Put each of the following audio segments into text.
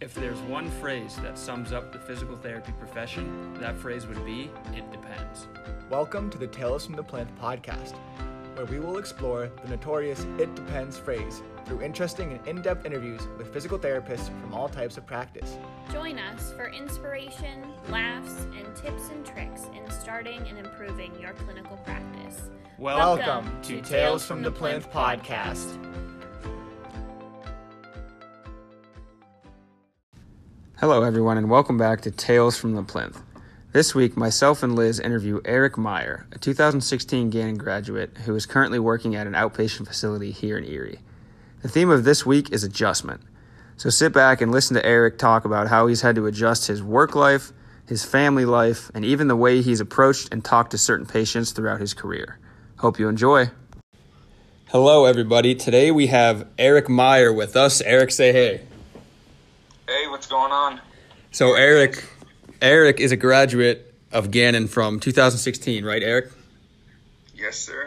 If there's one phrase that sums up the physical therapy profession, that phrase would be it depends. Welcome to the Tales from the Plinth podcast, where we will explore the notorious it depends phrase through interesting and in depth interviews with physical therapists from all types of practice. Join us for inspiration, laughs, and tips and tricks in starting and improving your clinical practice. Welcome, to Tales from the Plinth podcast. Hello, everyone, and welcome back to Tales from the Plinth. This week, myself and Liz interview Eric Meyer, a 2016 Gannon graduate who is currently working at an outpatient facility here in Erie. The theme of this week is adjustment. So sit back and listen to Eric talk about how he's had to adjust his work life, his family life, and even the way he's approached and talked to certain patients throughout his career. Hope you enjoy. Hello, everybody. Today we have Eric Meyer with us. Eric, say hey. What's going on? So Eric, Eric is a graduate of Gannon from 2016, right, Eric? Yes, sir.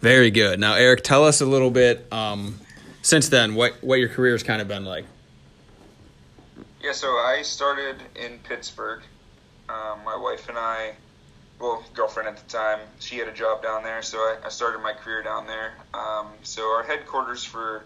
Very good. Now, Eric, tell us a little bit um, since then what what your career has kind of been like. Yeah, so I started in Pittsburgh. Um, my wife and I, well, girlfriend at the time, she had a job down there, so I, I started my career down there. Um, so our headquarters for,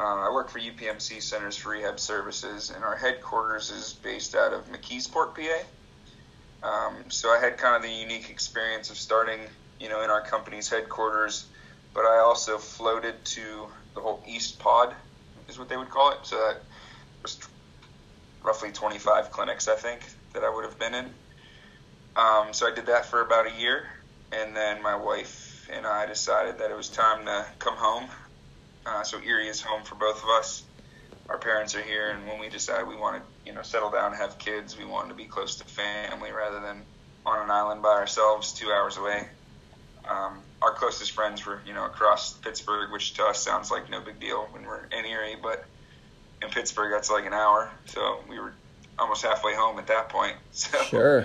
uh, I work for UPMC Centers for Rehab Services, and our headquarters is based out of McKeesport, PA. Um, so I had kind of the unique experience of starting, you know, in our company's headquarters, but I also floated to the whole East Pod, is what they would call it. So that was roughly 25 clinics, I think, that I would have been in. Um, so I did that for about a year, and then my wife and I decided that it was time to come home. Uh, so Erie is home for both of us. Our parents are here, and when we decided we wanted, you know, settle down, and have kids, we wanted to be close to family rather than on an island by ourselves, two hours away. Um, our closest friends were, you know, across Pittsburgh, which to us sounds like no big deal when we're in Erie, but in Pittsburgh, that's like an hour. So we were almost halfway home at that point. So, Sure.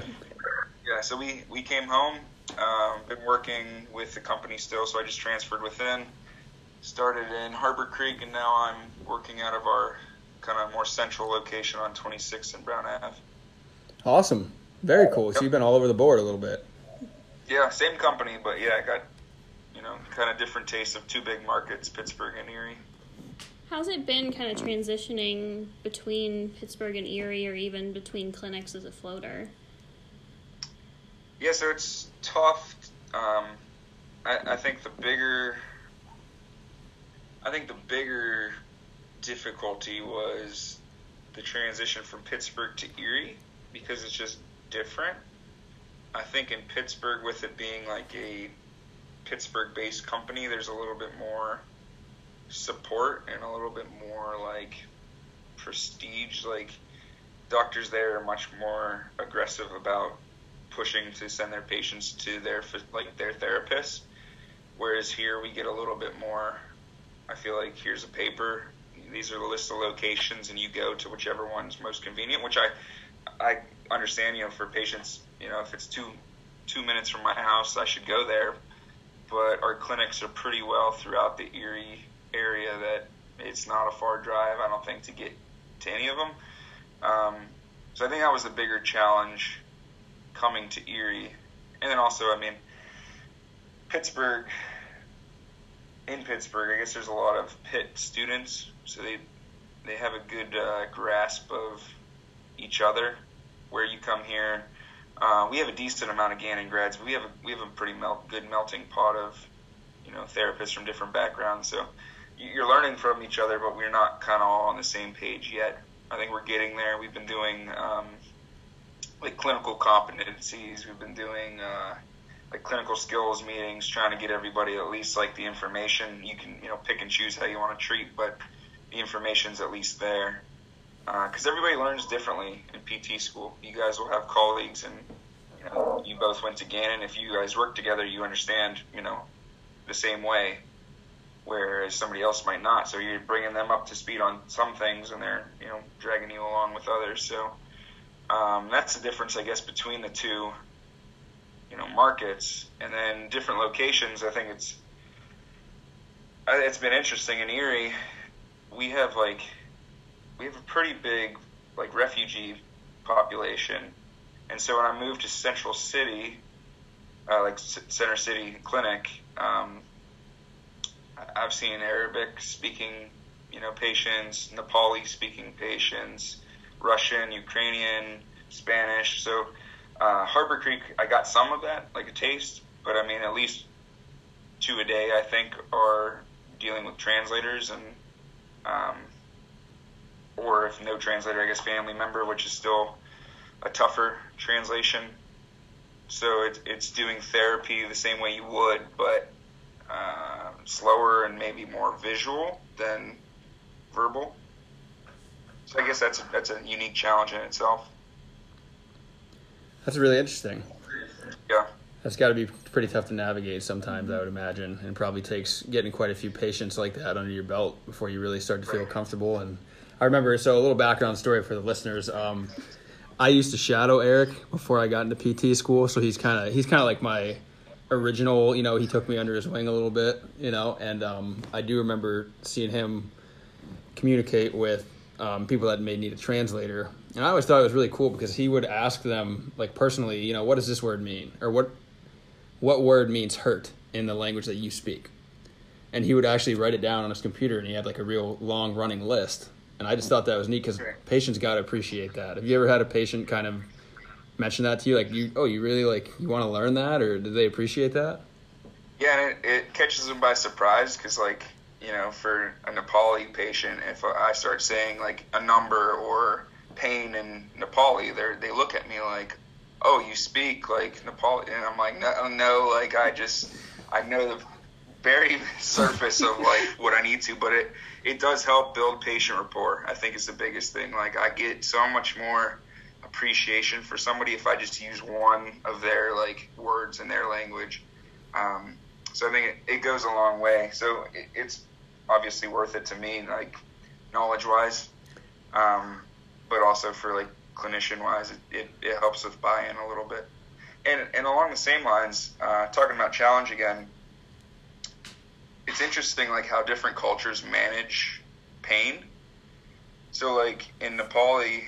Yeah, so we, we came home. Um, been working with the company still, so I just transferred within. Started in Harbor Creek, and now I'm working out of our kind of more central location on 26 and Brown Ave. Awesome. Very cool. So you've been all over the board a little bit. Yeah, same company, but yeah, I got you know kind of different tastes of two big markets, Pittsburgh and Erie. How's it been kind of transitioning between Pittsburgh and Erie or even between clinics as a floater? Yeah, so it's tough. Um, I, I think the bigger, I think the bigger difficulty was the transition from Pittsburgh to Erie because it's just different. I think in Pittsburgh, with it being like a Pittsburgh-based company, there's a little bit more support and a little bit more like prestige. Like doctors there are much more aggressive about pushing to send their patients to their like their therapists. Whereas here we get a little bit more. I feel like here's a paper. These are the list of locations, and you go to whichever one's most convenient. Which I I understand. You know, for patients, you know, if it's two two minutes from my house, I should go there. But our clinics are pretty well throughout the Erie area that it's not a far drive. I don't think to get to any of them. Um, so I think that was the bigger challenge coming to Erie, and then also, I mean, Pittsburgh. In Pittsburgh, I guess there's a lot of Pitt students, so they they have a good uh, grasp of each other. Where you come here, uh, we have a decent amount of Gannon grads, we have a, we have a pretty melt, good melting pot of you know therapists from different backgrounds. So you're learning from each other, but we're not kind of all on the same page yet. I think we're getting there. We've been doing um, like clinical competencies. We've been doing uh, like clinical skills meetings, trying to get everybody at least like the information. You can you know pick and choose how you want to treat, but the information's at least there. Because uh, everybody learns differently in PT school. You guys will have colleagues, and you know you both went to Gannon. If you guys work together, you understand you know the same way whereas somebody else might not. So you're bringing them up to speed on some things, and they're you know dragging you along with others. So um, that's the difference, I guess, between the two you know markets, and then different locations. I think it's it's been interesting in Erie. We have like we have a pretty big like refugee population, and so when I moved to Central City, uh, like C- Center City Clinic, um, I've seen Arabic speaking, you know, patients, Nepali speaking patients, Russian, Ukrainian, Spanish. So uh, Harbor Creek, I got some of that, like a taste, but I mean, at least two a day, I think, are dealing with translators and, um, or if no translator, I guess family member, which is still a tougher translation. So it, it's doing therapy the same way you would, but uh, slower and maybe more visual than verbal. So I guess that's a, that's a unique challenge in itself. That's really interesting. Yeah. That's got to be pretty tough to navigate sometimes, I would imagine, and probably takes getting quite a few patients like that under your belt before you really start to feel comfortable. And I remember, so a little background story for the listeners. Um, I used to shadow Eric before I got into PT school, so he's kind of he's kind of like my original. You know, he took me under his wing a little bit, you know, and um, I do remember seeing him communicate with um, people that may need a translator. And I always thought it was really cool because he would ask them, like personally, you know, what does this word mean, or what what word means hurt in the language that you speak. And he would actually write it down on his computer, and he had like a real long running list. And I just thought that was neat because patients got to appreciate that. Have you ever had a patient kind of mention that to you, like you, oh, you really like you want to learn that, or did they appreciate that? Yeah, and it, it catches them by surprise because, like, you know, for a Nepali patient, if I start saying like a number or pain in Nepali, they they look at me like, "Oh, you speak like Nepali," and I'm like, "No, no, like I just I know the very surface of like what I need to, but it it does help build patient rapport. I think it's the biggest thing. Like I get so much more appreciation for somebody if I just use one of their like words in their language. Um, so I think it, it goes a long way. So it, it's obviously worth it to me, like knowledge wise, um, but also for like clinician wise, it, it, it helps with buy in a little bit. And, and along the same lines, uh, talking about challenge again, it's interesting like how different cultures manage pain. So like in Nepali,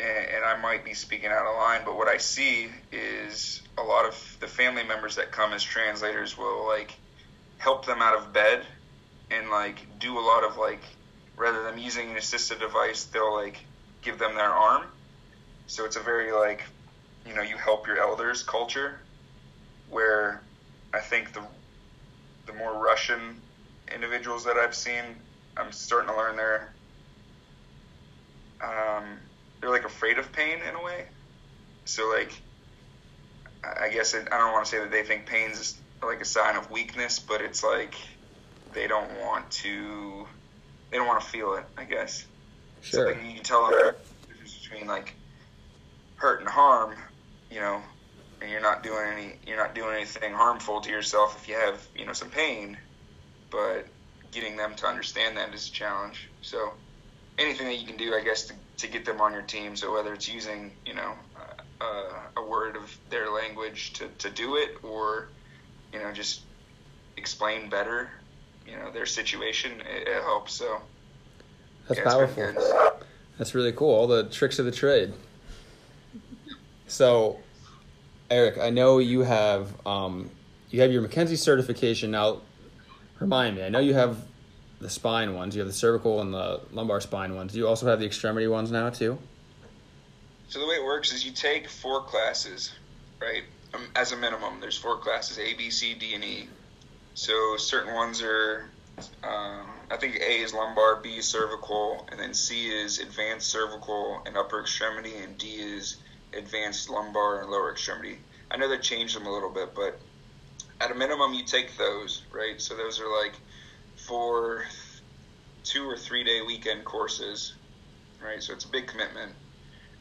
and, and I might be speaking out of line, but what I see is a lot of the family members that come as translators will like help them out of bed and like do a lot of like rather than using an assisted device, they'll like give them their arm. So it's a very like you know you help your elders culture, where I think the the more Russian individuals that I've seen, I'm starting to learn they're um, they're like afraid of pain in a way. So like I guess it, I don't want to say that they think pain's like a sign of weakness, but it's like they don't want to they don't want to feel it. I guess. Sure. So like you can tell them the difference between like hurt and harm, you know, and you're not doing any you're not doing anything harmful to yourself if you have you know some pain, but getting them to understand that is a challenge. So anything that you can do, I guess, to, to get them on your team. So whether it's using you know uh, a word of their language to, to do it, or you know just explain better, you know their situation, it, it helps. So That's yeah, powerful. That's really cool. All the tricks of the trade. So, Eric, I know you have um, you have your McKenzie certification now. Remind me. I know you have the spine ones. You have the cervical and the lumbar spine ones. Do you also have the extremity ones now too? So the way it works is you take four classes, right? Um, as a minimum, there's four classes: A, B, C, D, and E. So certain ones are, um, I think A is lumbar, B is cervical, and then C is advanced cervical and upper extremity, and D is advanced lumbar and lower extremity. I know they changed them a little bit, but at a minimum, you take those, right? So those are like four, two or three day weekend courses, right? So it's a big commitment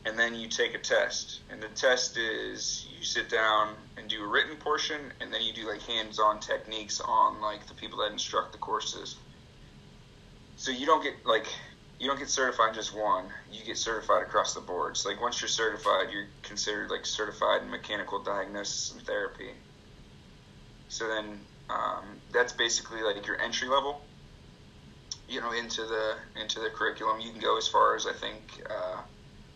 and then you take a test. And the test is you sit down and do a written portion, and then you do like hands-on techniques on like the people that instruct the courses. So you don't get like you don't get certified just one. You get certified across the board. So like once you're certified, you're considered like certified in mechanical diagnosis and therapy. So then um, that's basically like your entry level. you know, into the into the curriculum. You can go as far as I think uh,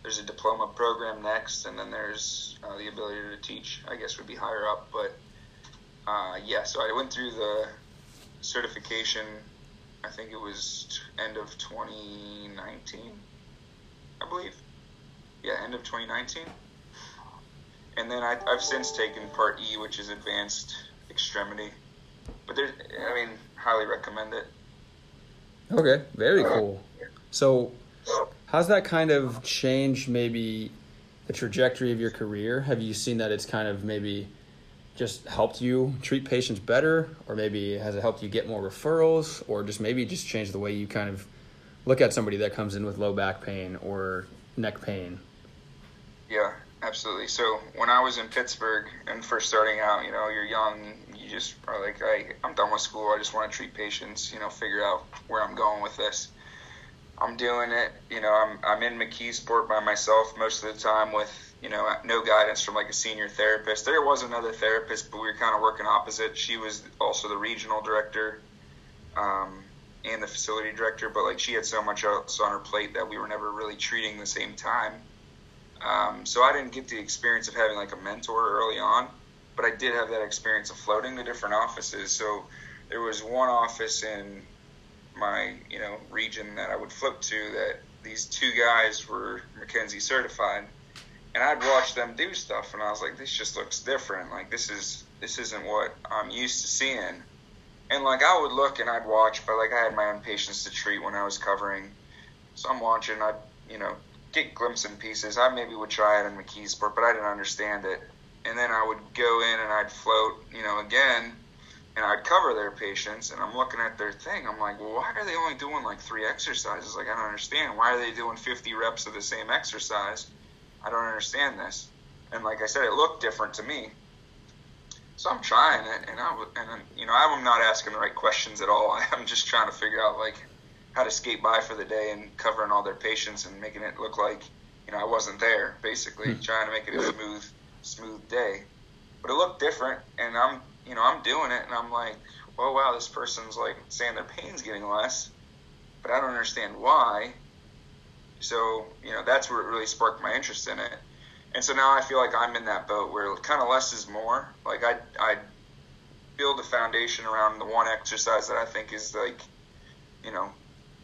there's a diploma program next, and then there's uh, the ability to teach. I guess would be higher up, but uh, yeah. So I went through the certification. I think it was end of 2019, I believe. Yeah, end of 2019. And then I, I've since taken Part E, which is Advanced Extremity. But there's, I mean, highly recommend it. Okay, very cool. So, how's that kind of changed maybe the trajectory of your career? Have you seen that it's kind of maybe just helped you treat patients better, or maybe has it helped you get more referrals, or just maybe just changed the way you kind of look at somebody that comes in with low back pain or neck pain? Yeah, absolutely. So when I was in Pittsburgh and first starting out, you know, you're young, you just are like, I, I'm done with school. I just want to treat patients, you know, figure out where I'm going with this. I'm doing it, you know, I'm, I'm in McKeesport by myself most of the time with, you know, no guidance from like a senior therapist. There was another therapist, but we were kind of working opposite. She was also the regional director um, and the facility director, but like she had so much else on her plate that we were never really treating the same time. Um, so I didn't get the experience of having like a mentor early on, but I did have that experience of floating to different offices. So there was one office in my you know region that I would flip to that these two guys were McKenzie certified, and I'd watch them do stuff, and I was like, this just looks different. Like this is this isn't what I'm used to seeing. And like I would look and I'd watch, but like I had my own patients to treat when I was covering. So I'm watching. I you know get glimpses and pieces. I maybe would try it in McKeesport, but I didn't understand it. And then I would go in and I'd float, you know, again, and I'd cover their patients. And I'm looking at their thing. I'm like, well, why are they only doing like three exercises? Like, I don't understand. Why are they doing 50 reps of the same exercise? I don't understand this. And like I said, it looked different to me. So I'm trying it, and I and you know I'm not asking the right questions at all. I'm just trying to figure out like how to skate by for the day and covering all their patients and making it look like you know I wasn't there, basically mm-hmm. trying to make it a smooth smooth day. But it looked different, and I'm you know I'm doing it, and I'm like, oh wow, this person's like saying their pain's getting less, but I don't understand why. So you know that's where it really sparked my interest in it, and so now I feel like I'm in that boat where kind of less is more. Like I I build a foundation around the one exercise that I think is like you know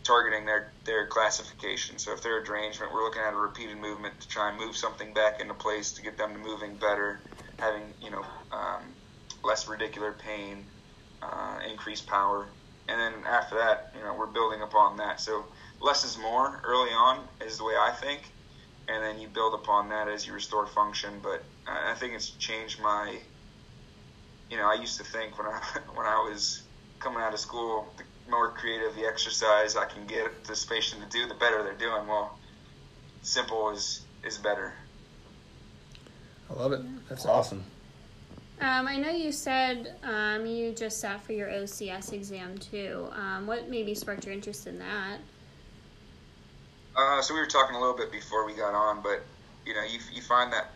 targeting their their classification. So if they're a derangement, we're looking at a repeated movement to try and move something back into place to get them to moving better, having you know um, less radicular pain, uh, increased power, and then after that, you know, we're building upon that. So less is more early on is the way I think, and then you build upon that as you restore function. But I think it's changed my. You know, I used to think when I when I was coming out of school, the more creative the exercise I can get this patient to do, the better they're doing. Well, simple is is better. I love it. That's awesome. Um, I know you said um, you just sat for your OCS exam too. Um, what maybe sparked your interest in that? Uh, so we were talking a little bit before we got on, but you know, you you find that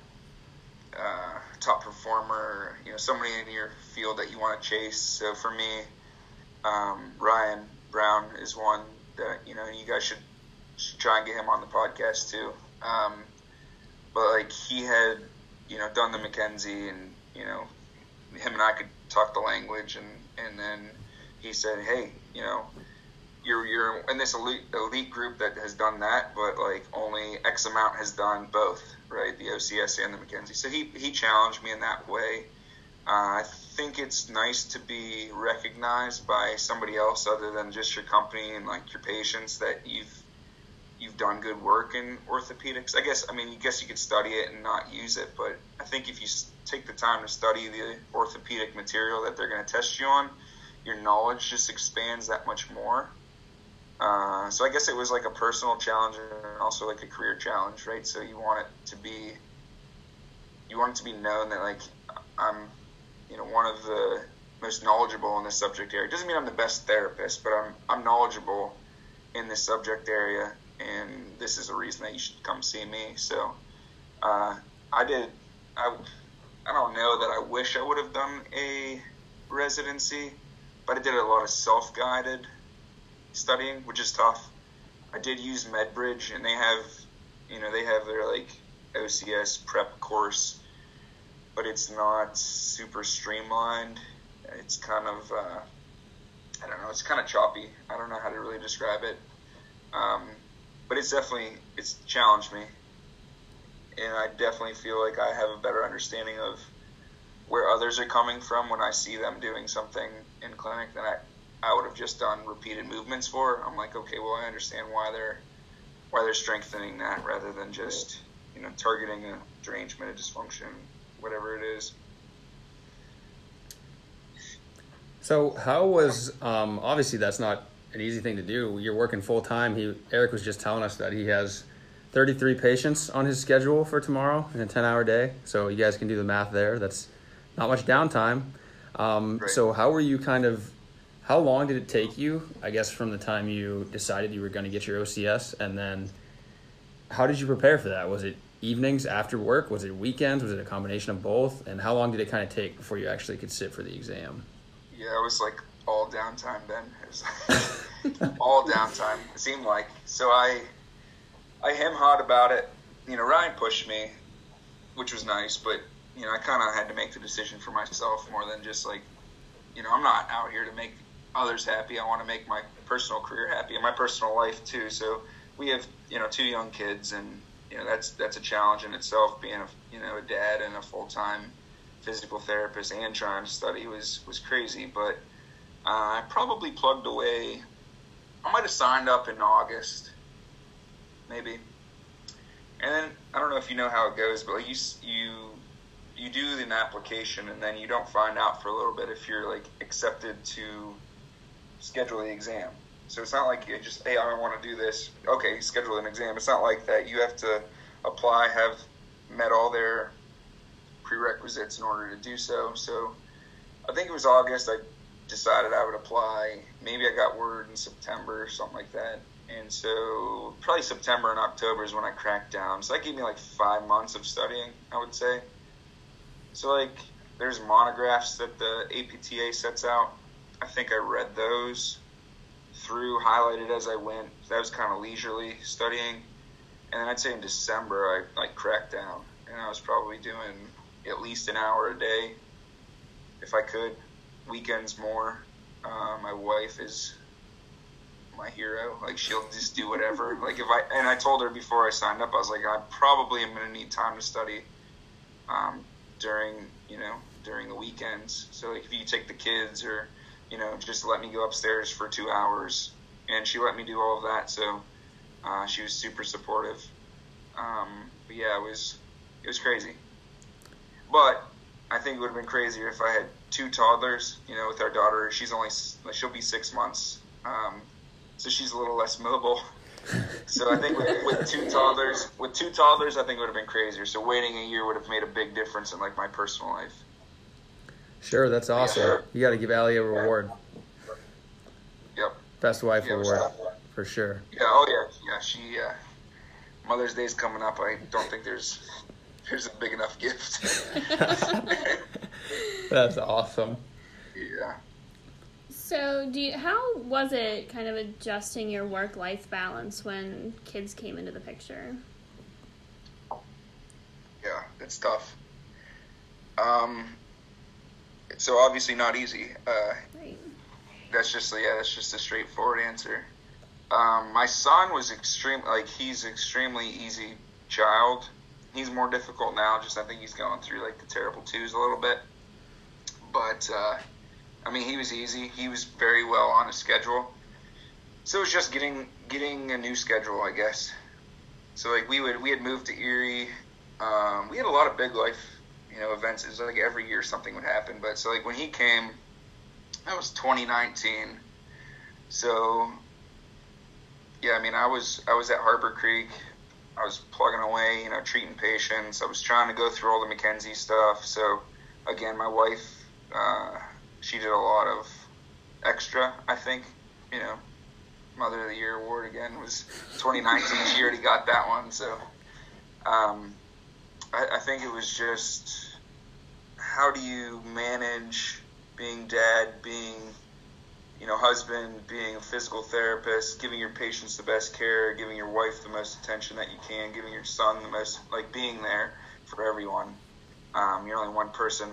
uh, top performer, you know, somebody in your field that you want to chase. So for me, um, Ryan Brown is one that you know you guys should, should try and get him on the podcast too. Um, but like he had, you know, done the McKenzie, and you know, him and I could talk the language, and and then he said, hey, you know, you're you're in this elite elite group that has done that, but like only X amount has done both, right? The OCS and the McKenzie. So he he challenged me in that way. Uh, I think it's nice to be recognized by somebody else other than just your company and like your patients that you've you've done good work in orthopedics. I guess I mean, I guess you could study it and not use it, but I think if you take the time to study the orthopedic material that they're going to test you on, your knowledge just expands that much more. Uh, so I guess it was like a personal challenge and also like a career challenge, right? So you want it to be, you want it to be known that like I'm you know one of the most knowledgeable in this subject area. It doesn't mean I'm the best therapist, but I'm I'm knowledgeable in this subject area, and this is a reason that you should come see me. So uh, I did. I I don't know that I wish I would have done a residency, but I did a lot of self guided studying, which is tough. I did use MedBridge, and they have, you know, they have their like OCS prep course, but it's not super streamlined. It's kind of, uh, I don't know, it's kind of choppy. I don't know how to really describe it. Um, but it's definitely it's challenged me, and I definitely feel like I have a better understanding of where others are coming from when I see them doing something in clinic than I, I would have just done repeated movements for. I'm like, okay, well, I understand why they're why they're strengthening that rather than just you know targeting a derangement, a dysfunction, whatever it is. So how was um, obviously that's not an easy thing to do. You're working full time. He Eric was just telling us that he has 33 patients on his schedule for tomorrow in a 10 hour day. So you guys can do the math there. That's not much downtime. Um, so how were you kind of how long did it take you i guess from the time you decided you were going to get your ocs and then how did you prepare for that was it evenings after work was it weekends was it a combination of both and how long did it kind of take before you actually could sit for the exam yeah it was like all downtime then all downtime it seemed like so i i hem hot about it you know ryan pushed me which was nice but you know i kind of had to make the decision for myself more than just like you know i'm not out here to make others happy. I want to make my personal career happy and my personal life too. So we have you know two young kids, and you know that's that's a challenge in itself. Being a you know a dad and a full time physical therapist and trying to study was was crazy. But uh, I probably plugged away. I might have signed up in August, maybe. And then I don't know if you know how it goes, but like you you you do an application and then you don't find out for a little bit if you're like accepted to schedule the exam. So it's not like you just, hey, I want to do this. Okay, schedule an exam. It's not like that. You have to apply, have met all their prerequisites in order to do so. So I think it was August. I decided I would apply. Maybe I got word in September or something like that. And so probably September and October is when I cracked down. So that gave me like five months of studying, I would say. So like there's monographs that the APTA sets out I think I read those through, highlighted as I went. That was kind of leisurely studying. And then I'd say in December, I like cracked down, and I was probably doing at least an hour a day, if I could. Weekends more. Uh, my wife is my hero. Like she'll just do whatever. like if I and I told her before I signed up, I was like, I probably am gonna need time to study um, during you know during the weekends. So like if you take the kids or you know, just let me go upstairs for two hours. And she let me do all of that. So uh, she was super supportive. Um, but yeah, it was it was crazy. But I think it would have been crazier if I had two toddlers. You know, with our daughter, she's only she'll be six months, um, so she's a little less mobile. so I think with, with, two toddlers, with two toddlers, I think it would have been crazier. So waiting a year would have made a big difference in like my personal life. Sure, that's awesome. Yeah. You got to give Allie a reward. Yep. Best wife yep. award, for sure. Yeah. Oh yeah. Yeah. She. Uh, Mother's Day's coming up. I don't think there's there's a big enough gift. that's awesome. Yeah. So, do you, how was it kind of adjusting your work life balance when kids came into the picture? Yeah, it's tough. Um, so obviously not easy. Uh, right. That's just yeah, that's just a straightforward answer. Um, my son was extreme, like he's extremely easy child. He's more difficult now. Just I think he's going through like the terrible twos a little bit. But uh, I mean, he was easy. He was very well on a schedule. So it was just getting getting a new schedule, I guess. So like we would we had moved to Erie. Um, we had a lot of big life you know events. It was like every year something would happen. But so like when he came, that was 2019. So yeah, I mean I was I was at Harbor Creek. I was plugging away, you know, treating patients. I was trying to go through all the McKenzie stuff. So again, my wife, uh, she did a lot of extra. I think, you know, Mother of the Year award again was 2019. she already got that one. So um, I, I think it was just how do you manage being dad, being you know, husband, being a physical therapist, giving your patients the best care, giving your wife the most attention that you can, giving your son the most, like being there for everyone. Um, you're only one person.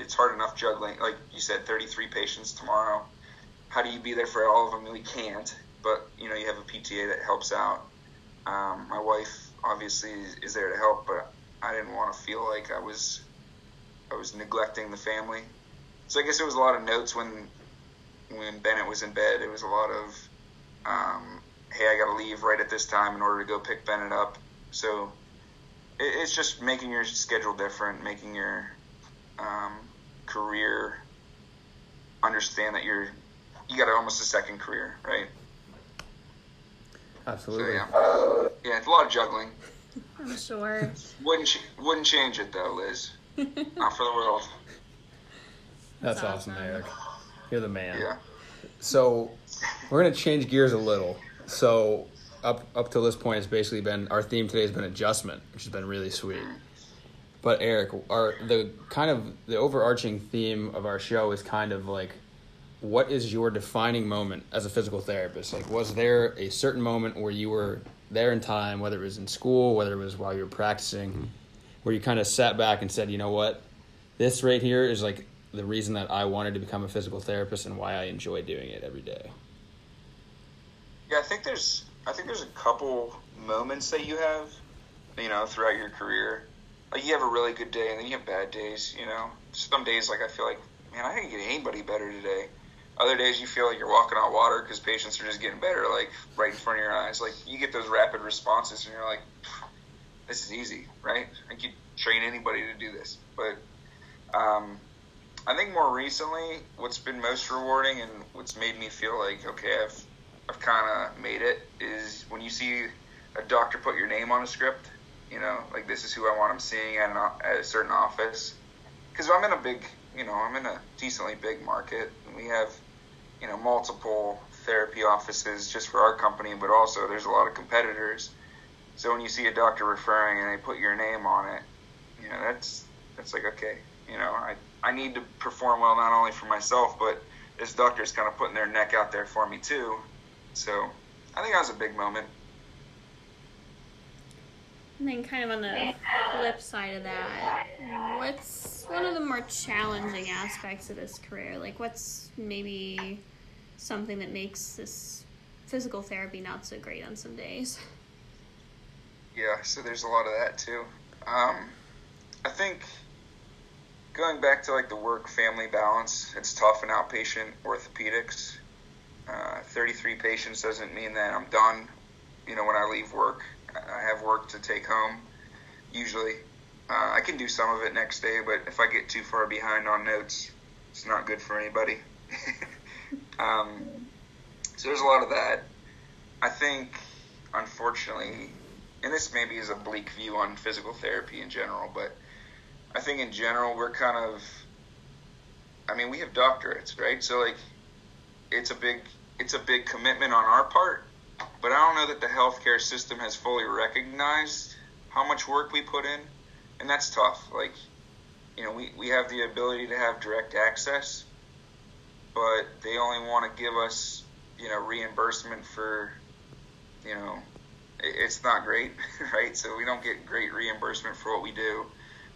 It's hard enough juggling, like you said, 33 patients tomorrow. How do you be there for all of them? We can't, but you know, you have a PTA that helps out. Um, my wife obviously is there to help, but I didn't want to feel like I was I was neglecting the family. So I guess it was a lot of notes when when Bennett was in bed. It was a lot of, um, hey, I got to leave right at this time in order to go pick Bennett up. So it, it's just making your schedule different, making your um, career understand that you're you got almost a second career, right? Absolutely. So, yeah. yeah, it's a lot of juggling. I'm sure. Wouldn't ch- wouldn't change it though, Liz. Not for the world. That's, That's awesome, awesome. Eric. You're the man. Yeah. So we're gonna change gears a little. So up up till this point, it's basically been our theme today has been adjustment, which has been really sweet. But Eric, our the kind of the overarching theme of our show is kind of like, what is your defining moment as a physical therapist? Like, was there a certain moment where you were there in time, whether it was in school, whether it was while you were practicing, mm-hmm. where you kind of sat back and said, you know what, this right here is like the reason that I wanted to become a physical therapist and why I enjoy doing it every day. Yeah, I think there's I think there's a couple moments that you have, you know, throughout your career. Like you have a really good day and then you have bad days, you know. Some days like I feel like, man, I didn't get anybody better today. Other days you feel like you're walking on water because patients are just getting better, like right in front of your eyes. Like you get those rapid responses and you're like, this is easy, right? I could train anybody to do this. But um, I think more recently, what's been most rewarding and what's made me feel like okay, I've I've kind of made it is when you see a doctor put your name on a script. You know, like this is who I want him seeing at, at a certain office. Because I'm in a big, you know, I'm in a decently big market. And we have, you know, multiple therapy offices just for our company, but also there's a lot of competitors. So when you see a doctor referring and they put your name on it, you know, that's that's like okay, you know, I I need to perform well not only for myself, but this doctor's kind of putting their neck out there for me too. So I think that was a big moment. And then, kind of on the flip side of that, what's one of the more challenging aspects of this career? Like, what's maybe something that makes this physical therapy not so great on some days? Yeah, so there's a lot of that too. Um, I think going back to like the work family balance, it's tough in outpatient orthopedics. Uh, 33 patients doesn't mean that I'm done. You know, when I leave work, I have work to take home. Usually, uh, I can do some of it next day, but if I get too far behind on notes, it's not good for anybody. um, so there's a lot of that. I think, unfortunately, and this maybe is a bleak view on physical therapy in general, but I think in general we're kind of, I mean, we have doctorates, right? So like, it's a big, it's a big commitment on our part, but I don't know that the healthcare system has fully recognized how much work we put in, and that's tough. Like, you know, we, we have the ability to have direct access, but they only want to give us, you know, reimbursement for, you know, it's not great, right? So we don't get great reimbursement for what we do.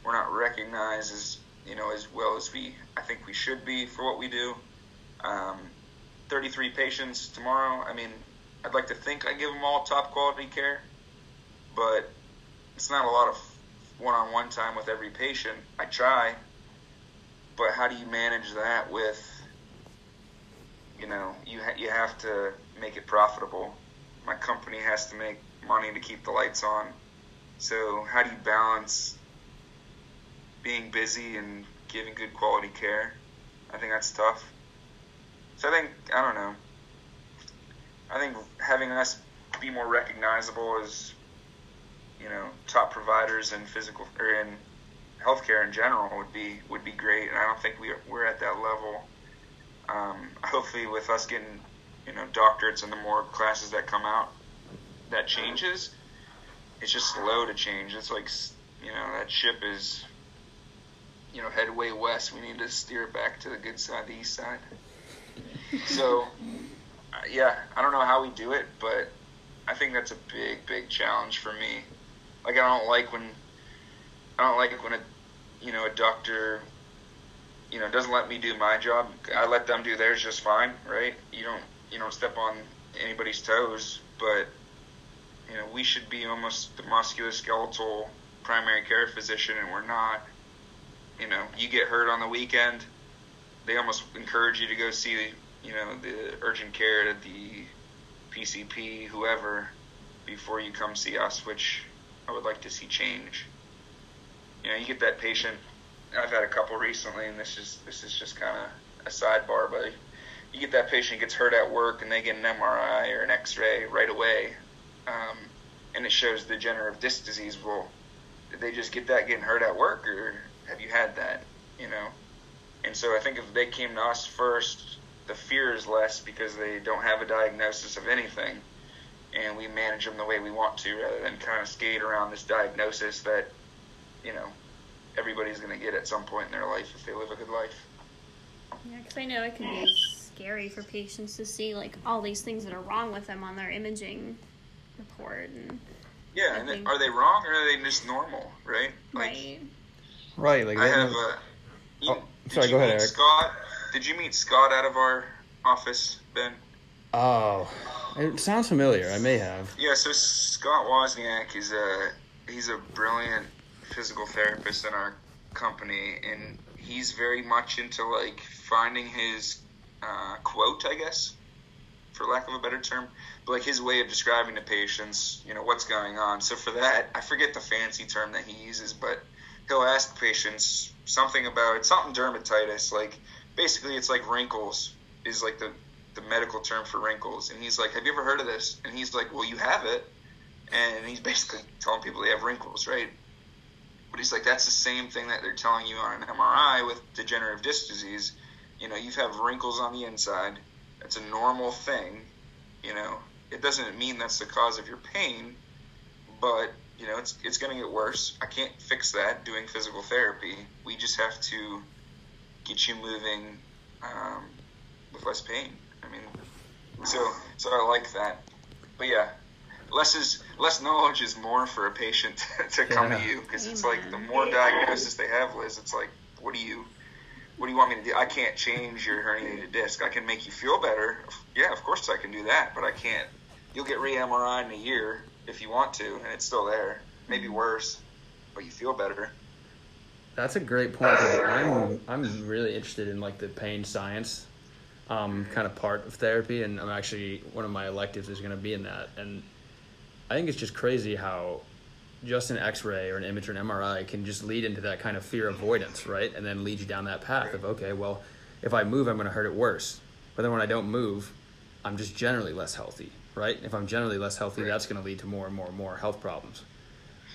We're not recognized as, you know, as well as we, I think we should be for what we do. Um, 33 patients tomorrow. I mean, I'd like to think I give them all top quality care, but it's not a lot of one-on-one time with every patient. I try, but how do you manage that with, you know, you ha- you have to make it profitable. My company has to make money to keep the lights on. So how do you balance being busy and giving good quality care? I think that's tough. So I think I don't know. I think having us be more recognizable as you know top providers in physical or in healthcare in general would be would be great, and I don't think we are, we're at that level. Um, hopefully, with us getting you know doctorates and the more classes that come out, that changes. It's just slow to change. It's like you know that ship is you know head way west. We need to steer it back to the good side, the east side. so, uh, yeah, I don't know how we do it, but I think that's a big, big challenge for me. Like, I don't like when I don't like it when a you know a doctor you know doesn't let me do my job. I let them do theirs just fine, right? You don't you don't step on anybody's toes, but you know we should be almost the musculoskeletal primary care physician, and we're not. You know, you get hurt on the weekend, they almost encourage you to go see you know the urgent care at the PCP, whoever, before you come see us, which I would like to see change. You know, you get that patient. I've had a couple recently, and this is this is just kind of a sidebar, but you get that patient gets hurt at work, and they get an MRI or an X-ray right away, um, and it shows the degenerative disc disease. Well, did they just get that getting hurt at work, or have you had that? You know, and so I think if they came to us first, the fear is less because they don't have a diagnosis of anything, and we manage them the way we want to, rather than kind of skate around this diagnosis that, you know, everybody's going to get at some point in their life if they live a good life. Yeah, because I know it can be scary for patients to see like all these things that are wrong with them on their imaging report. And yeah, and think, are they wrong or are they just normal? Right. Like, right. Right. Like I have a. You, oh, sorry. Go ahead, Eric. Scott, did you meet Scott out of our office, Ben? Oh, it sounds familiar. I may have. Yeah. So Scott Wozniak is a he's a brilliant physical therapist in our company, and he's very much into like finding his uh, quote, I guess, for lack of a better term, but like his way of describing to patients, you know, what's going on. So for that, I forget the fancy term that he uses, but he'll ask patients something about something dermatitis, like basically it's like wrinkles is like the the medical term for wrinkles, and he's like, "Have you ever heard of this?" And he's like, "Well, you have it," and he's basically telling people they have wrinkles, right? But he's like, that's the same thing that they're telling you on an MRI with degenerative disc disease. You know, you have wrinkles on the inside. That's a normal thing. You know, it doesn't mean that's the cause of your pain, but you know, it's it's going to get worse. I can't fix that doing physical therapy. We just have to get you moving um, with less pain. I mean, so so I like that. But yeah, less is less knowledge is more for a patient to come yeah. to you because it's like the more diagnosis they have, Liz, it's like what do you what do you want me to do? I can't change your herniated disc. I can make you feel better. Yeah, of course I can do that, but I can't. You'll get re MRI in a year if you want to, and it's still there. Maybe worse, but you feel better. That's a great point. I'm I'm really interested in like the pain science um, kind of part of therapy, and I'm actually one of my electives is going to be in that. And I think it's just crazy how just an X-ray or an image or an MRI can just lead into that kind of fear avoidance, right? And then lead you down that path of okay, well, if I move, I'm going to hurt it worse. But then when I don't move, I'm just generally less healthy, right? If I'm generally less healthy, that's going to lead to more and more and more health problems,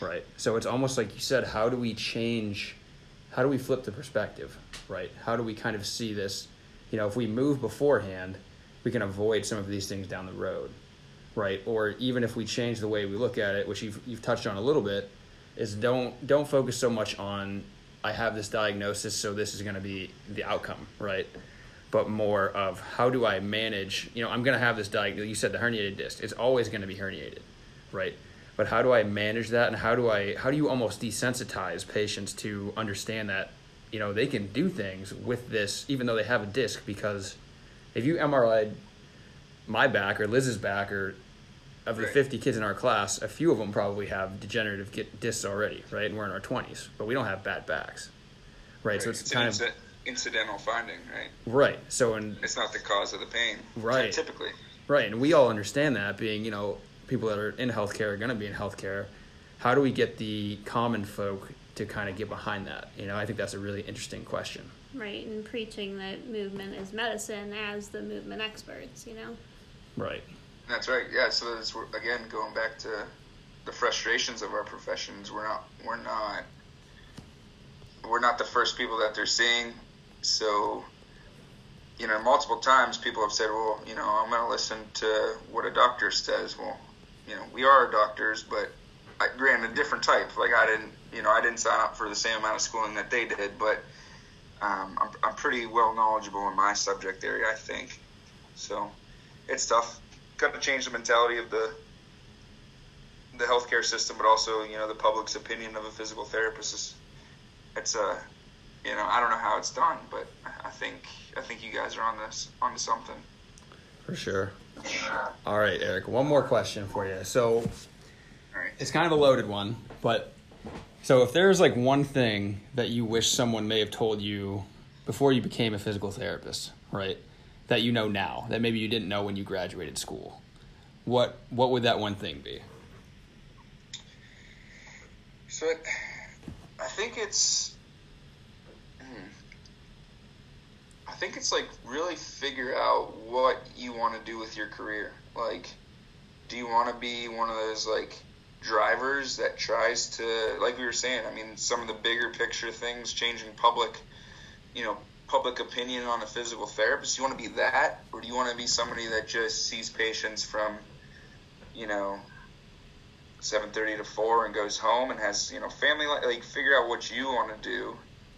right? So it's almost like you said, how do we change? How do we flip the perspective, right? How do we kind of see this? You know, if we move beforehand, we can avoid some of these things down the road right? Or even if we change the way we look at it, which you've you've touched on a little bit, is don't don't focus so much on I have this diagnosis, so this is going to be the outcome, right? But more of how do I manage? You know, I'm going to have this diagnosis. You said the herniated disc; it's always going to be herniated, right? But how do I manage that, and how do I how do you almost desensitize patients to understand that you know they can do things with this, even though they have a disc, because if you MRI my back or Liz's back or of the right. 50 kids in our class, a few of them probably have degenerative discs already, right? And we're in our 20s, but we don't have bad backs, right? right. So it's, it's kind of incidental finding, right? Right. So and it's not the cause of the pain, right? Typically, right. And we all understand that being, you know, people that are in healthcare are going to be in healthcare. How do we get the common folk to kind of get behind that? You know, I think that's a really interesting question. Right, and preaching that movement is medicine as the movement experts, you know. Right. That's right. Yeah. So that's again going back to the frustrations of our professions. We're not. We're not. We're not the first people that they're seeing. So, you know, multiple times people have said, "Well, you know, I'm going to listen to what a doctor says." Well, you know, we are doctors, but I, granted, a different type. Like I didn't, you know, I didn't sign up for the same amount of schooling that they did, but um, I'm, I'm pretty well knowledgeable in my subject area, I think. So it's tough. Got to change the mentality of the the healthcare system, but also you know the public's opinion of a physical therapist is it's a you know I don't know how it's done, but I think I think you guys are on this onto something. For sure. All right, Eric. One more question for you. So it's kind of a loaded one, but so if there's like one thing that you wish someone may have told you before you became a physical therapist, right? That you know now, that maybe you didn't know when you graduated school. What what would that one thing be? So it, I think it's hmm, I think it's like really figure out what you want to do with your career. Like do you want to be one of those like drivers that tries to like we were saying, I mean some of the bigger picture things changing public, you know, public opinion on a physical therapist. You want to be that or do you want to be somebody that just sees patients from you know, seven thirty to four and goes home and has you know family. Like figure out what you want to do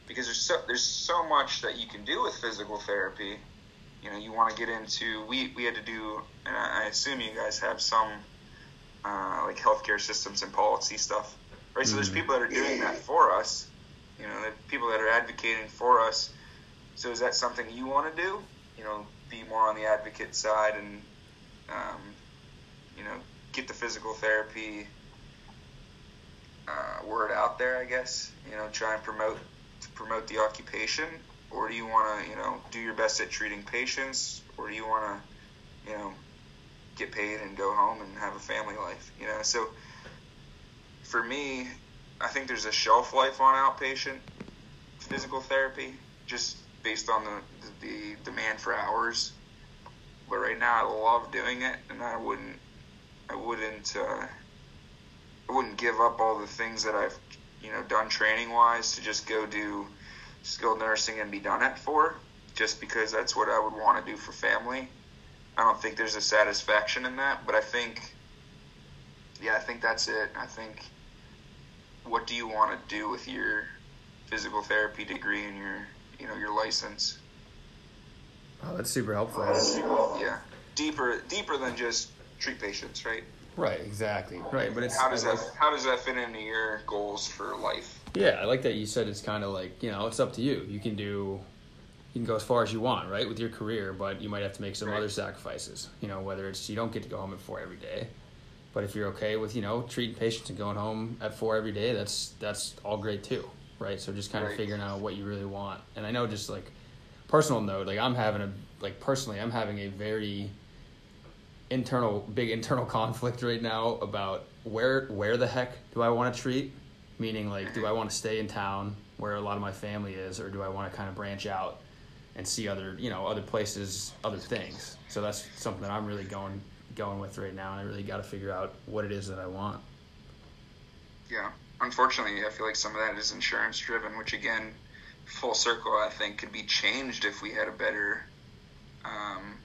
because there's so there's so much that you can do with physical therapy. You know, you want to get into. We we had to do, and I assume you guys have some uh, like healthcare systems and policy stuff, right? Mm-hmm. So there's mm-hmm. people that are doing that for us. You know, the people that are advocating for us. So is that something you want to do? You know, be more on the advocate side and um, you know get the physical therapy uh, word out there, I guess. You know, try and promote promote the occupation, or do you want to, you know, do your best at treating patients, or do you want to, you know, get paid and go home and have a family life? You know, so for me, I think there's a shelf life on outpatient physical therapy, just based on the, the, the demand for hours. But right now, I love doing it, and I wouldn't I wouldn't uh, I wouldn't give up all the things that I've you know done training wise to just go do skilled nursing and be done at for just because that's what I would want to do for family. I don't think there's a satisfaction in that, but I think yeah, I think that's it. I think what do you want to do with your physical therapy degree and your you know your license? Oh, that's super helpful. Yeah, deeper deeper than just treat patients, right? Right, exactly. Right, but it's how does that how does that fit into your goals for life? Yeah, I like that you said it's kind of like you know it's up to you. You can do you can go as far as you want, right, with your career, but you might have to make some right. other sacrifices. You know, whether it's you don't get to go home at four every day, but if you're okay with you know treating patients and going home at four every day, that's that's all great too, right? So just kind of right. figuring out what you really want. And I know just like personal note, like I'm having a like personally, I'm having a very internal big internal conflict right now about where where the heck do I want to treat? Meaning like do I want to stay in town where a lot of my family is or do I want to kind of branch out and see other, you know, other places, other things. So that's something that I'm really going going with right now and I really got to figure out what it is that I want. Yeah. Unfortunately, I feel like some of that is insurance driven, which again, full circle I think could be changed if we had a better um,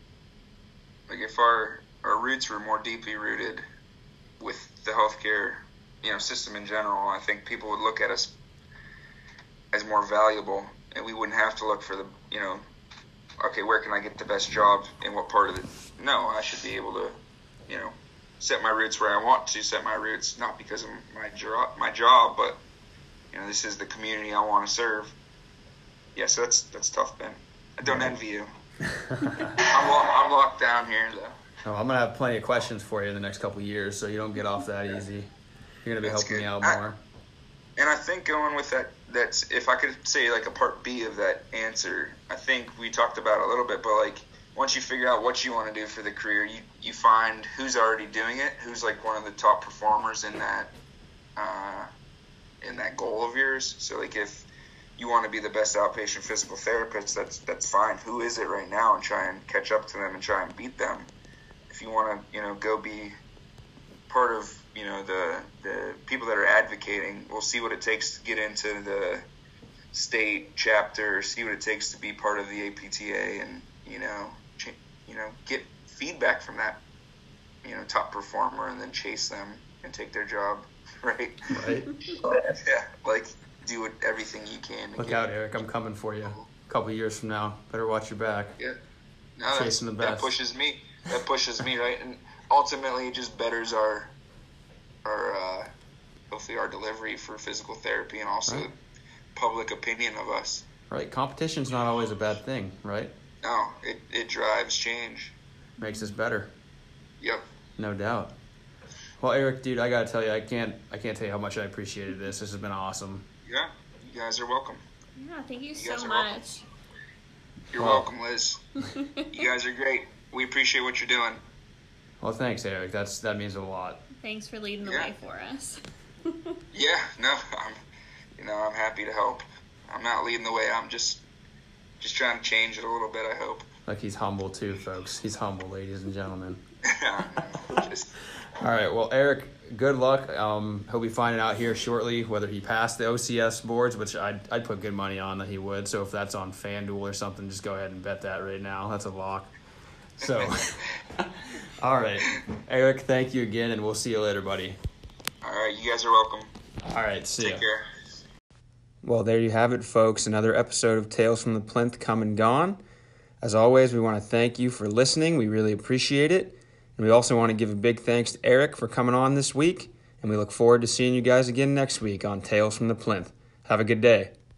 like if our our roots were more deeply rooted with the healthcare, you know, system in general, I think people would look at us as more valuable, and we wouldn't have to look for the, you know, okay, where can I get the best job in what part of the? No, I should be able to, you know, set my roots where I want to set my roots, not because of my job, my job, but you know, this is the community I want to serve. Yeah, so that's that's tough, Ben. I don't envy you. I'm, I'm locked down here though. Oh, I'm gonna have plenty of questions for you in the next couple years, so you don't get off that easy. You're gonna be That's helping good. me out more. I, and I think going with that, that's if I could say like a part B of that answer. I think we talked about a little bit, but like once you figure out what you want to do for the career, you you find who's already doing it, who's like one of the top performers in that uh, in that goal of yours. So like if you want to be the best outpatient physical therapist, that's that's fine. Who is it right now, and try and catch up to them and try and beat them if you want to, you know, go be part of, you know, the the people that are advocating, we'll see what it takes to get into the state chapter, see what it takes to be part of the APTA, and you know, ch- you know, get feedback from that, you know, top performer, and then chase them and take their job, right? Right. yeah, like do everything you can. To get. Look out, Eric! I'm coming for you. A couple years from now, better watch your back. Yeah. No, Chasing the best. that pushes me. That pushes me right, and ultimately it just betters our our uh, hopefully our delivery for physical therapy and also Right. public opinion of us. Right? Competition's not always a bad thing, right? No, it it drives change. Makes us better. Yep. No doubt. Well, Eric, dude, I gotta tell you, I can't, I can't tell you how much I appreciated this. This has been awesome. Yeah. You guys are welcome. Yeah, thank you, guys so are welcome. much. You're Well- welcome, Liz. You guys are great. We appreciate what you're doing. Well, thanks, Eric. That's that means a lot. Thanks for leading the Yeah. way for us. Yeah, no, I'm, you know, I'm happy to help. I'm not leading the way. I'm just, just trying to change it a little bit. I hope. Like he's humble too, folks. He's humble, ladies and gentlemen. just, All right. Well, Eric, good luck. Um, he'll be finding out here shortly whether he passed the OCS boards, which I'd, I'd put good money on that he would. So if that's on FanDuel or something, just go ahead and bet that right now. That's a lock. So, all right, Eric. Thank you again, and we'll see you later, buddy. all right, you guys are welcome. All right. See ya. Take care. Well, there you have it, folks. Another episode of Tales from the Plinth come and gone. As always, we want to thank you for listening. We really appreciate it. And we also want to give a big thanks to Eric for coming on this week. And we look forward to seeing you guys again next week on Tales from the Plinth. Have a good day.